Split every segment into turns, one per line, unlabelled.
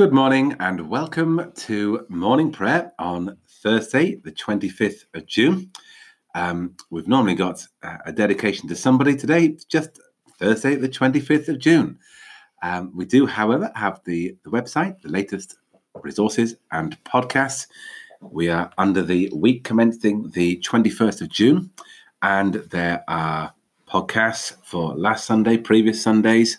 Good morning and welcome to morning prayer on Thursday, the 25th of June. Um, we've normally got a dedication to somebody today, just Thursday, the 25th of June. Um, we do, however, have the, the website, the latest resources and podcasts. We are under the week commencing the 21st of June, and there are podcasts for last Sunday, previous Sundays,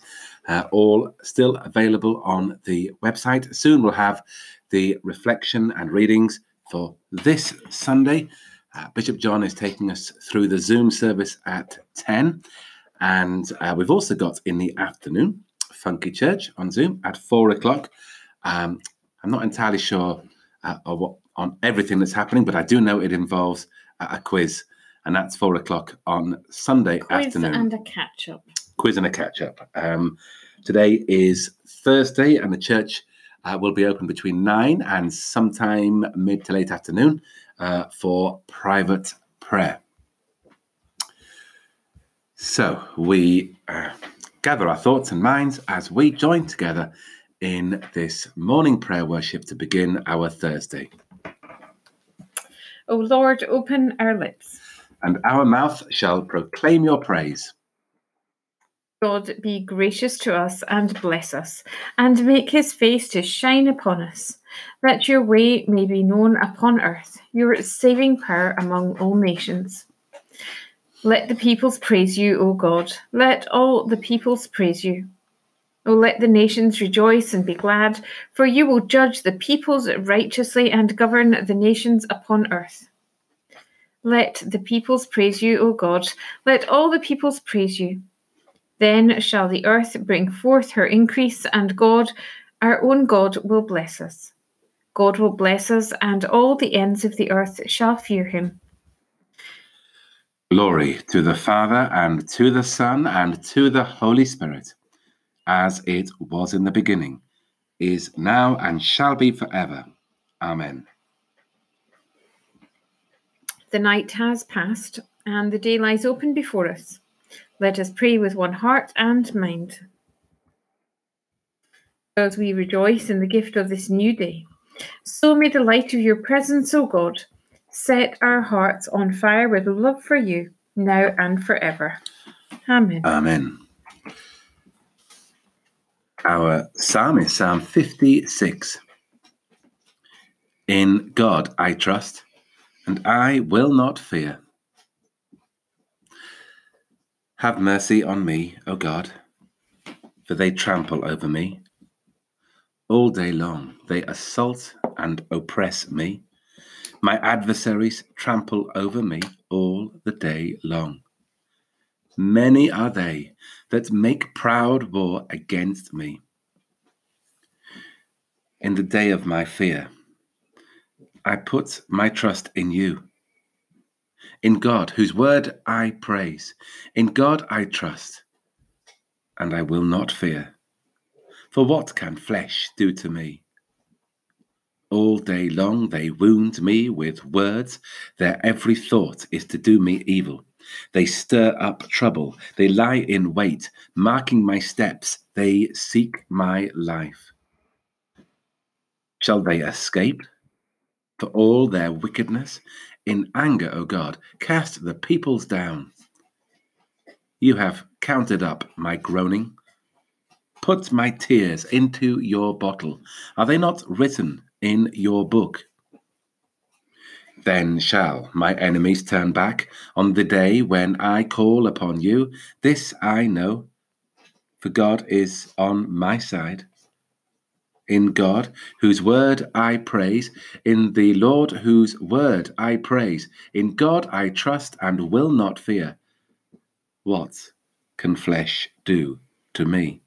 uh, all still available on the website. Soon we'll have the reflection and readings for this Sunday. Uh, Bishop John is taking us through the Zoom service at 10. And uh, we've also got in the afternoon Funky Church on Zoom at 4 o'clock. Um, I'm not entirely sure uh, what, on everything that's happening, but I do know it involves a quiz, and that's 4 o'clock on Sunday
quiz
afternoon.
and a catch up
quiz and a catch up. Um, today is Thursday, and the church uh, will be open between nine and sometime mid to late afternoon uh, for private prayer. So we uh, gather our thoughts and minds as we join together in this morning prayer worship to begin our Thursday.
O Lord, open our lips.
And our mouth shall proclaim your praise.
God be gracious to us and bless us, and make his face to shine upon us, that your way may be known upon earth, your saving power among all nations. Let the peoples praise you, O God. Let all the peoples praise you. O let the nations rejoice and be glad, for you will judge the peoples righteously and govern the nations upon earth. Let the peoples praise you, O God. Let all the peoples praise you. Then shall the earth bring forth her increase, and God, our own God, will bless us. God will bless us, and all the ends of the earth shall fear him.
Glory to the Father, and to the Son, and to the Holy Spirit, as it was in the beginning, is now, and shall be forever. Amen.
The night has passed, and the day lies open before us. Let us pray with one heart and mind. As we rejoice in the gift of this new day, so may the light of your presence, O God, set our hearts on fire with love for you, now and forever. Amen.
Amen. Our psalm is Psalm 56. In God I trust, and I will not fear. Have mercy on me, O God, for they trample over me. All day long they assault and oppress me. My adversaries trample over me all the day long. Many are they that make proud war against me. In the day of my fear, I put my trust in you. In God, whose word I praise, in God I trust, and I will not fear. For what can flesh do to me? All day long they wound me with words, their every thought is to do me evil. They stir up trouble, they lie in wait, marking my steps, they seek my life. Shall they escape? For all their wickedness, in anger, O God, cast the peoples down. You have counted up my groaning. Put my tears into your bottle. Are they not written in your book? Then shall my enemies turn back on the day when I call upon you. This I know, for God is on my side in God, whose word I praise, in the Lord, whose word I praise. In God I trust and will not fear. What can flesh do to me?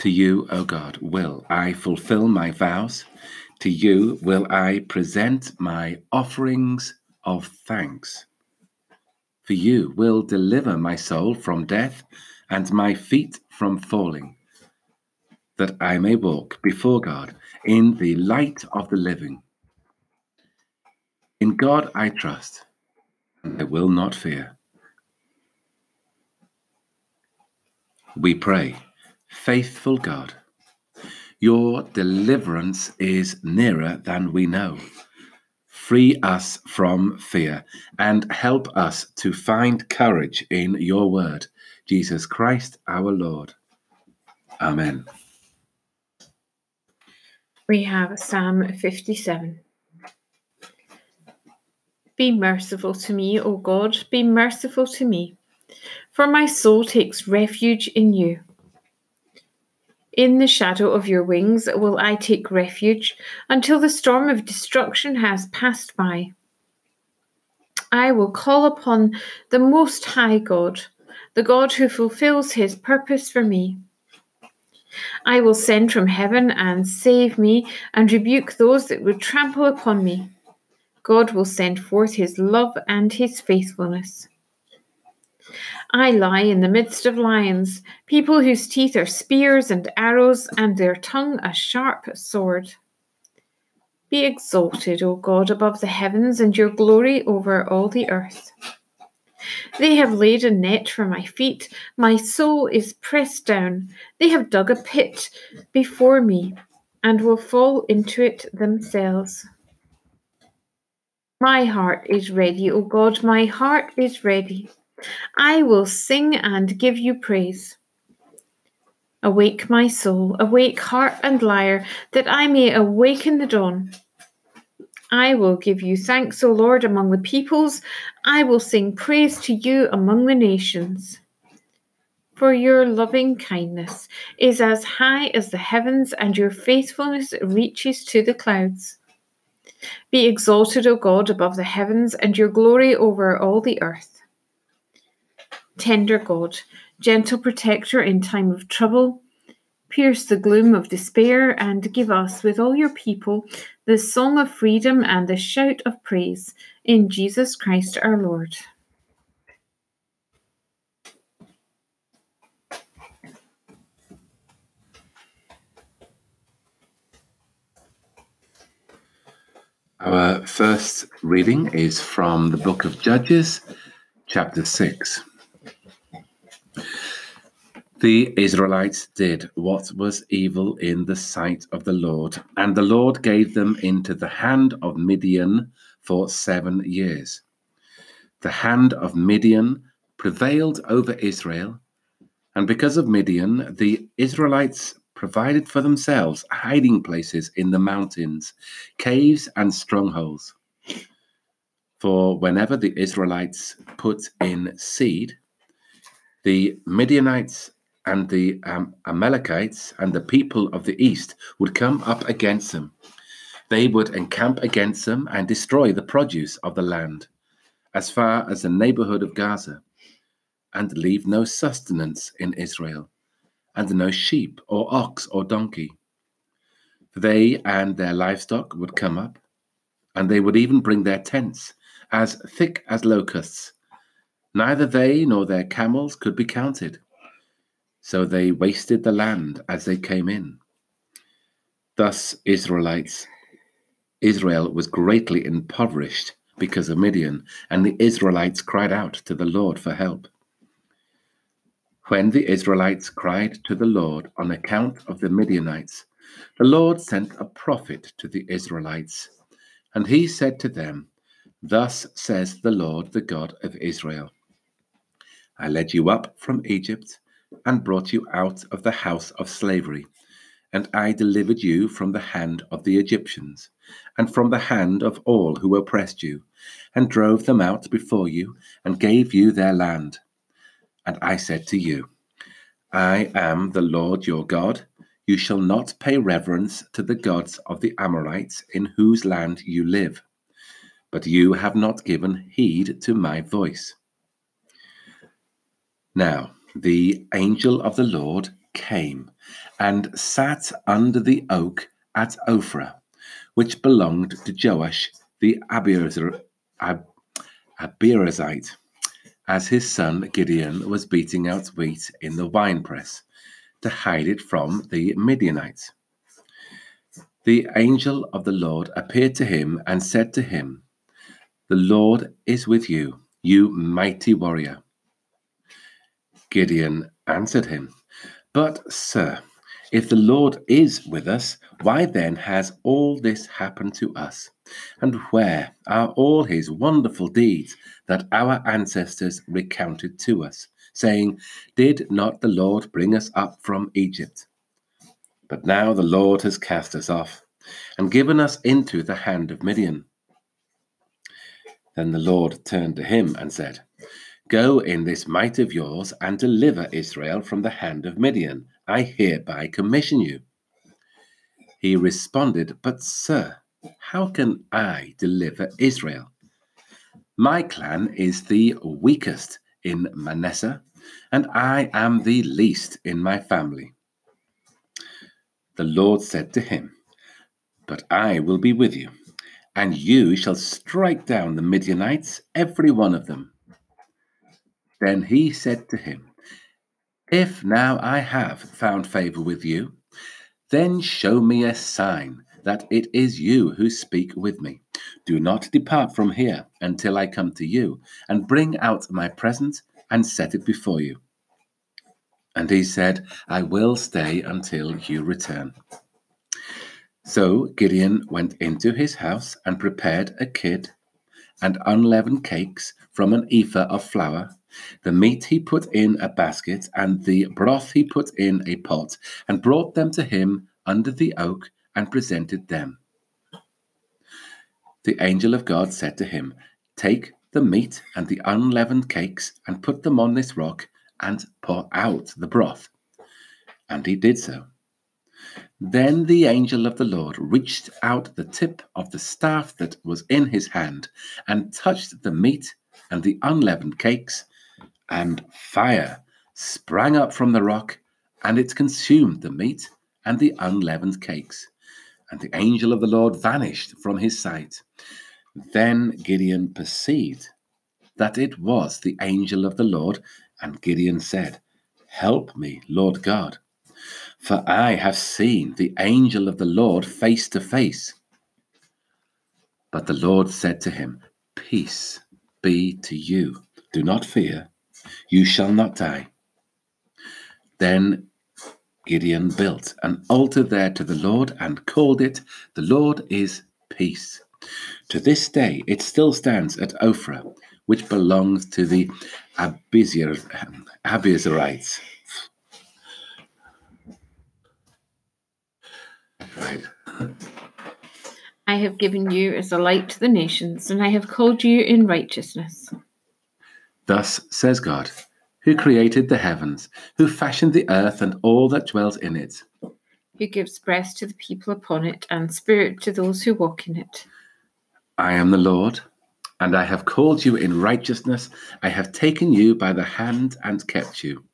To you, O God, will I fulfill my vows. To you will I present my offerings of thanks. For you will deliver my soul from death and my feet from falling that I may walk before God in the light of the living. In God I trust, and I will not fear. We pray, faithful God, Your deliverance is nearer than we know. Free us from fear and help us to find courage in your word. Jesus Christ our Lord. Amen.
We have Psalm 57. Be merciful to me, O God, be merciful to me, for my soul takes refuge in you. In the shadow of your wings will I take refuge until the storm of destruction has passed by. I will call upon the Most High God, the God who fulfills his purpose for me. I will send from heaven and save me and rebuke those that would trample upon me. God will send forth his love and his faithfulness. I lie in the midst of lions, people whose teeth are spears and arrows, and their tongue a sharp sword. Be exalted, O God, above the heavens, and your glory over all the earth. They have laid a net for my feet, my soul is pressed down. They have dug a pit before me, and will fall into it themselves. My heart is ready, O God, my heart is ready. I will sing and give you praise. Awake, my soul, awake, harp and lyre, that I may awaken the dawn. I will give you thanks, O Lord, among the peoples. I will sing praise to you among the nations. For your loving kindness is as high as the heavens, and your faithfulness reaches to the clouds. Be exalted, O God, above the heavens, and your glory over all the earth tender God, gentle protector in time of trouble, pierce the gloom of despair and give us, with all your people, the song of freedom and the shout of praise in Jesus Christ our Lord.
Our first reading is from the book of Judges, chapter 6. The Israelites did what was evil in the sight of the Lord, and the Lord gave them into the hand of Midian for seven years. The hand of Midian prevailed over Israel, and because of Midian, the Israelites provided for themselves hiding places in the mountains, caves, and strongholds. For whenever the Israelites put in seed, the Midianites and the um, Amalekites and the people of the east would come up against them. They would encamp against them and destroy the produce of the land as far as the neighborhood of Gaza, and leave no sustenance in Israel, and no sheep or ox or donkey. For they and their livestock would come up, and they would even bring their tents, as thick as locusts. Neither they nor their camels could be counted so they wasted the land as they came in. Thus, Israelites, Israel was greatly impoverished because of Midian, and the Israelites cried out to the Lord for help. When the Israelites cried to the Lord on account of the Midianites, the Lord sent a prophet to the Israelites, and he said to them, Thus says the Lord, the God of Israel I led you up from Egypt and brought you out of the house of slavery. And I delivered you from the hand of the Egyptians, and from the hand of all who oppressed you, and drove them out before you, and gave you their land. And I said to you, I am the Lord your God. You shall not pay reverence to the gods of the Amorites in whose land you live. But you have not given heed to my voice. Now, the angel of the Lord came and sat under the oak at Ophrah, which belonged to Joash the Abiezrite, as his son Gideon was beating out wheat in the winepress to hide it from the Midianites. The angel of the Lord appeared to him and said to him, The Lord is with you, you mighty warrior. Gideon answered him, But, sir, If the Lord is with us, why then has all this happened to us? And where are all his wonderful deeds that our ancestors recounted to us, saying, Did not the Lord bring us up from Egypt? But now the Lord has cast us off and given us into the hand of Midian. Then the Lord turned to him and said, Go in this might of yours and deliver Israel from the hand of Midian. I hereby commission you. He responded, But, sir, how can I deliver Israel? My clan is the weakest in Manasseh, and I am the least in my family. The Lord said to him, But I will be with you, and you shall strike down the Midianites, every one of them. Then he said to him, If now I have found favor with you, then show me a sign that it is you who speak with me. Do not depart from here until I come to you, and bring out my present and set it before you. And he said, I will stay until you return. So Gideon went into his house and prepared a kid and unleavened cakes from an ephah of flour. The meat he put in a basket, and the broth he put in a pot, and brought them to him under the oak and presented them. The angel of God said to him, Take the meat and the unleavened cakes and put them on this rock and pour out the broth. And he did so. Then the angel of the Lord reached out the tip of the staff that was in his hand and touched the meat and the unleavened cakes, and fire sprang up from the rock, and it consumed the meat and the unleavened cakes. And the angel of the Lord vanished from his sight. Then Gideon perceived that it was the angel of the Lord, and Gideon said, Help me, Lord God, for I have seen the angel of the Lord face to face. But the Lord said to him, Peace be to you. Do not fear. You shall not die. Then Gideon built an altar there to the Lord and called it, The Lord is Peace. To this day, it still stands at Ophrah, which belongs to the Abiezrites. Right.
I have given you as a light to the nations, and I have called you in righteousness.
Thus says God, who created the heavens, who fashioned the earth and all that dwells in it,
who gives breath to the people upon it, and spirit to those who walk in it.
I am the Lord, and I have called you in righteousness. I have taken you by the hand and kept you.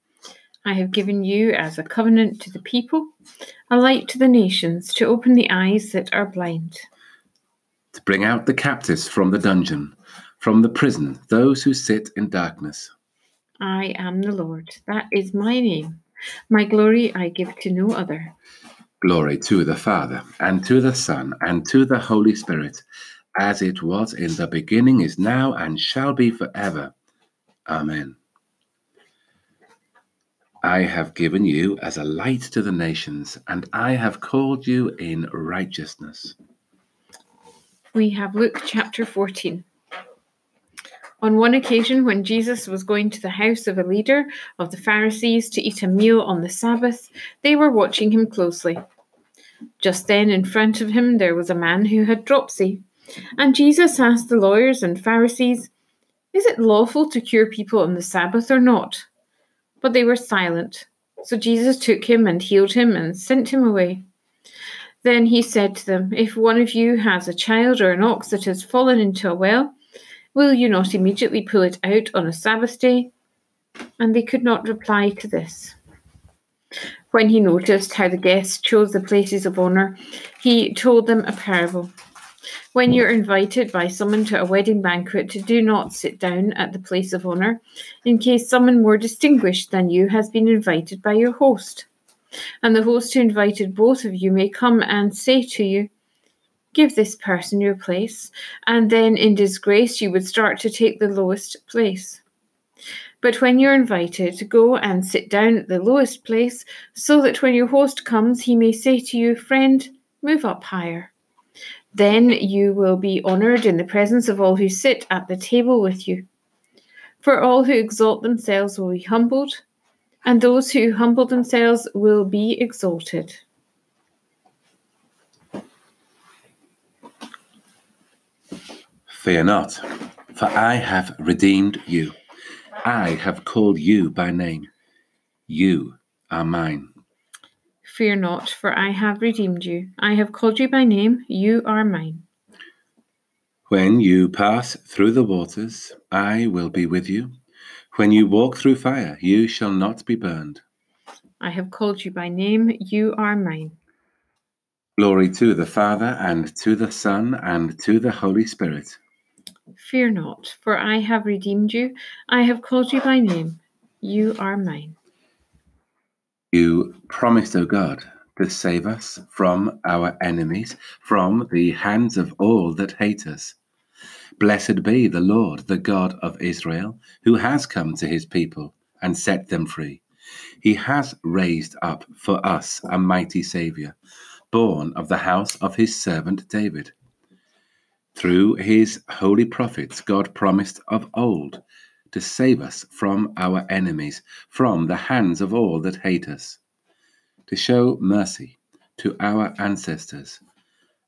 I have given you as a covenant to the people, a light to the nations, to open the eyes that are blind,
to bring out the captives from the dungeon, from the prison, those who sit in darkness.
I am the Lord. That is my name. My glory I give to no other.
Glory to the Father, and to the Son, and to the Holy Spirit, as it was in the beginning, is now, and shall be forever. Amen. I have given you as a light to the nations, and I have called you in righteousness.
We have Luke chapter 14. On one occasion, when Jesus was going to the house of a leader of the Pharisees to eat a meal on the Sabbath, they were watching him closely. Just then, in front of him, there was a man who had dropsy. And Jesus asked the lawyers and Pharisees, Is it lawful to cure people on the Sabbath or not? But they were silent. So Jesus took him and healed him and sent him away. Then he said to them, If one of you has a child or an ox that has fallen into a well, will you not immediately pull it out on a Sabbath day? And they could not reply to this. When he noticed how the guests chose the places of honour, he told them a parable. When you're invited by someone to a wedding banquet, do not sit down at the place of honour, in case someone more distinguished than you has been invited by your host. And the host who invited both of you may come and say to you, Give this person your place, and then in disgrace you would start to take the lowest place. But when you're invited, go and sit down at the lowest place, so that when your host comes, he may say to you, Friend, move up higher. Then you will be honoured in the presence of all who sit at the table with you. For all who exalt themselves will be humbled, and those who humble themselves will be exalted.
Fear not, for I have redeemed you. I have called you by name. You are mine.
Fear not, for I have redeemed you. I have called you by name. You are mine.
When you pass through the waters, I will be with you. When you walk through fire, you shall not be burned.
I have called you by name. You are mine.
Glory to the Father, and to the Son, and to the Holy Spirit.
Fear not, for I have redeemed you. I have called you by name. You are mine.
You promised, O God, to save us from our enemies, from the hands of all that hate us. Blessed be the Lord, the God of Israel, who has come to his people and set them free. He has raised up for us a mighty Saviour, born of the house of his servant David. Through his holy prophets, God promised of old to save us from our enemies, from the hands of all that hate us, to show mercy to our ancestors,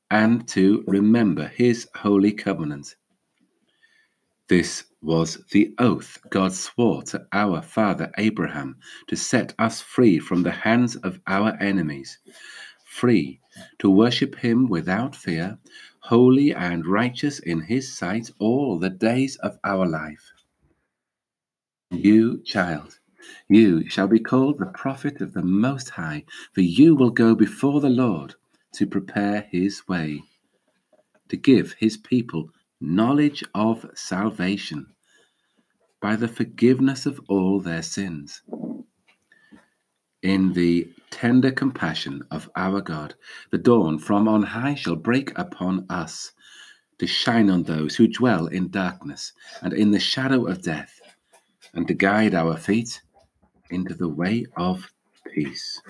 and to remember his holy covenant. This was the oath God swore to our father Abraham to set us free from the hands of our enemies, free to worship him without fear, holy and righteous in his sight all the days of our life. You, child, you shall be called the prophet of the Most High, for you will go before the Lord to prepare his way, to give his people knowledge of salvation by the forgiveness of all their sins. In the tender compassion of our God, the dawn from on high shall break upon us to shine on those who dwell in darkness and in the shadow of death and to guide our feet into the way of peace.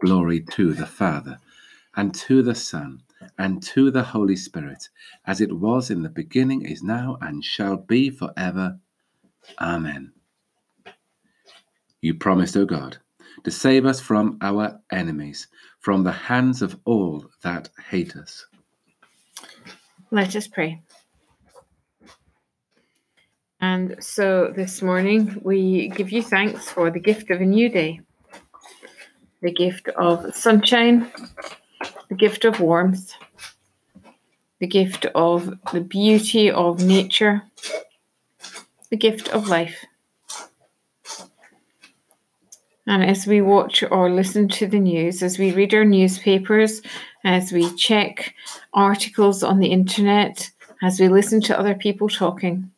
Glory to the Father, and to the Son, and to the Holy Spirit, as it was in the beginning, is now, and shall be forever. Amen. You promised, O God, to save us from our enemies, from the hands of all that hate us.
Let us pray. And so this morning we give you thanks for the gift of a new day, the gift of sunshine, the gift of warmth, the gift of the beauty of nature, the gift of life. And as we watch or listen to the news, as we read our newspapers, as we check articles on the internet, as we listen to other people talking,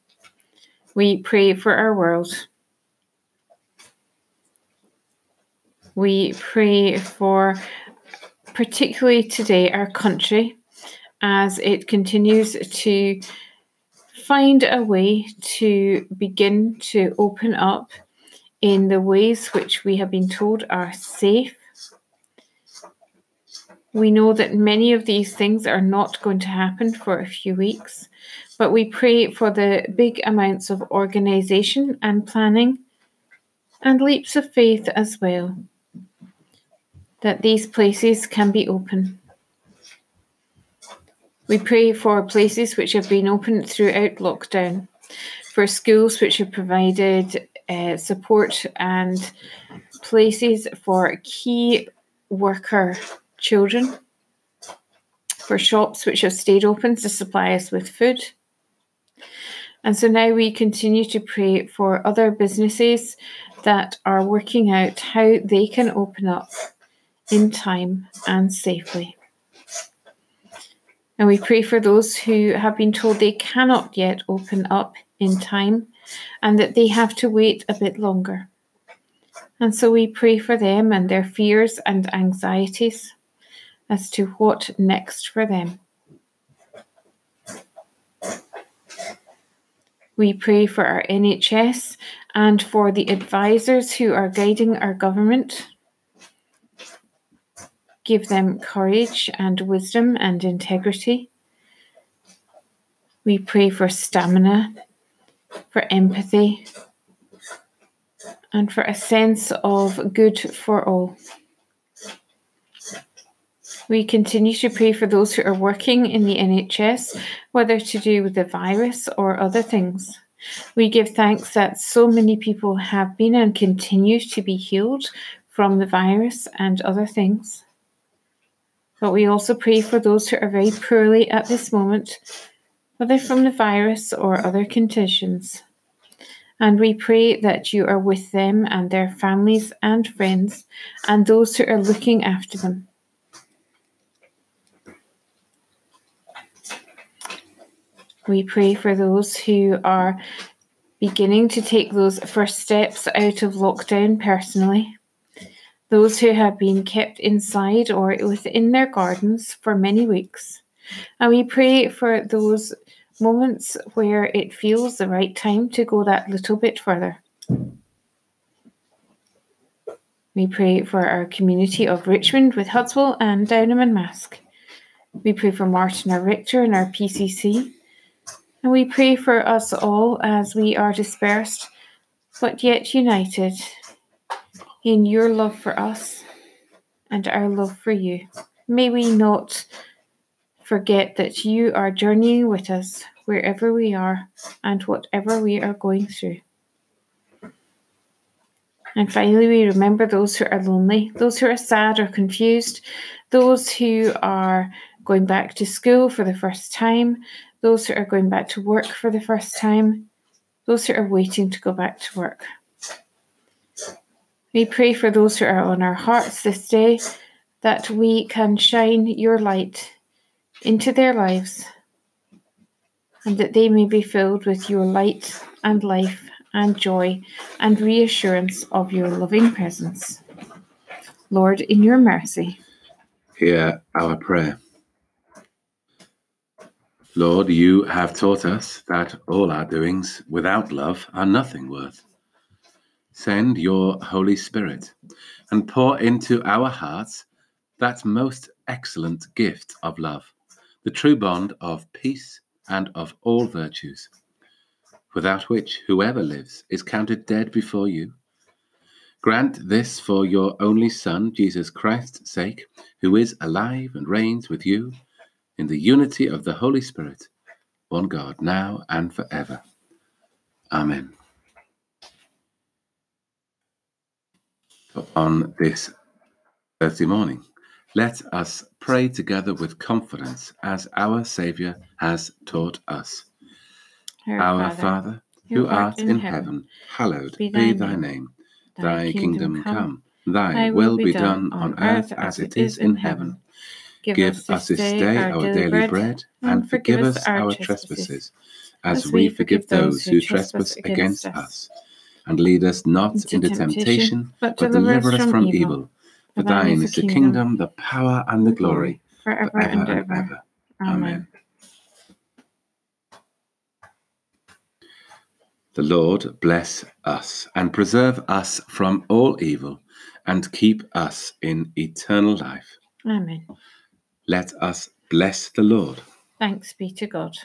we pray for our world. We pray for, particularly today, our country as it continues to find a way to begin to open up in the ways which we have been told are safe. We know that many of these things are not going to happen for a few weeks, but we pray for the big amounts of organization and planning and leaps of faith as well, that these places can be open. We pray for places which have been opened throughout lockdown, for schools which have provided uh, support and places for key worker children, for shops which have stayed open to supply us with food and so now we continue to pray for other businesses that are working out how they can open up in time and safely. And we pray for those who have been told they cannot yet open up in time and that they have to wait a bit longer. And so we pray for them and their fears and anxieties as to what next for them. We pray for our NHS and for the advisors who are guiding our government. Give them courage and wisdom and integrity. We pray for stamina, for empathy, and for a sense of good for all. We continue to pray for those who are working in the NHS, whether to do with the virus or other things. We give thanks that so many people have been and continue to be healed from the virus and other things. But we also pray for those who are very poorly at this moment, whether from the virus or other conditions. And we pray that you are with them and their families and friends and those who are looking after them. We pray for those who are beginning to take those first steps out of lockdown personally, those who have been kept inside or within their gardens for many weeks. And we pray for those moments where it feels the right time to go that little bit further. We pray for our community of Richmond with Hudswell and Downholme and Marske. We pray for Martin, our rector, and our PCC. And we pray for us all as we are dispersed, but yet united in your love for us and our love for you. May we not forget that you are journeying with us wherever we are and whatever we are going through. And finally, we remember those who are lonely, those who are sad or confused, those who are going back to school for the first time, those who are going back to work for the first time, those who are waiting to go back to work. We pray for those who are on our hearts this day that we can shine your light into their lives and that they may be filled with your light and life and joy and reassurance of your loving presence. Lord, in your mercy,
hear our prayer. Lord, you have taught us that all our doings without love are nothing worth. Send your Holy Spirit and pour into our hearts that most excellent gift of love, the true bond of peace and of all virtues, without which whoever lives is counted dead before you. Grant this for your only Son, Jesus Christ's sake, who is alive and reigns with you in the unity of the Holy Spirit, one God, now and forever. Amen. On this Thursday morning, let us pray together with confidence as our Saviour has taught us.
Our,
Our
Father,
Father, who art in heaven, hallowed be thy name. Thy kingdom come, thy will be done on earth as it is in heaven. Give us this day our daily bread, and forgive us our trespasses, as we forgive those who trespass against us. And lead us not into temptation, but deliver us from evil. For thine is the kingdom, the power, and the glory,
forever
forever
and
and
ever.
ever.
Amen.
The Lord bless us and preserve us from all evil and keep us in eternal life.
Amen.
Let us bless the Lord.
Thanks be to God.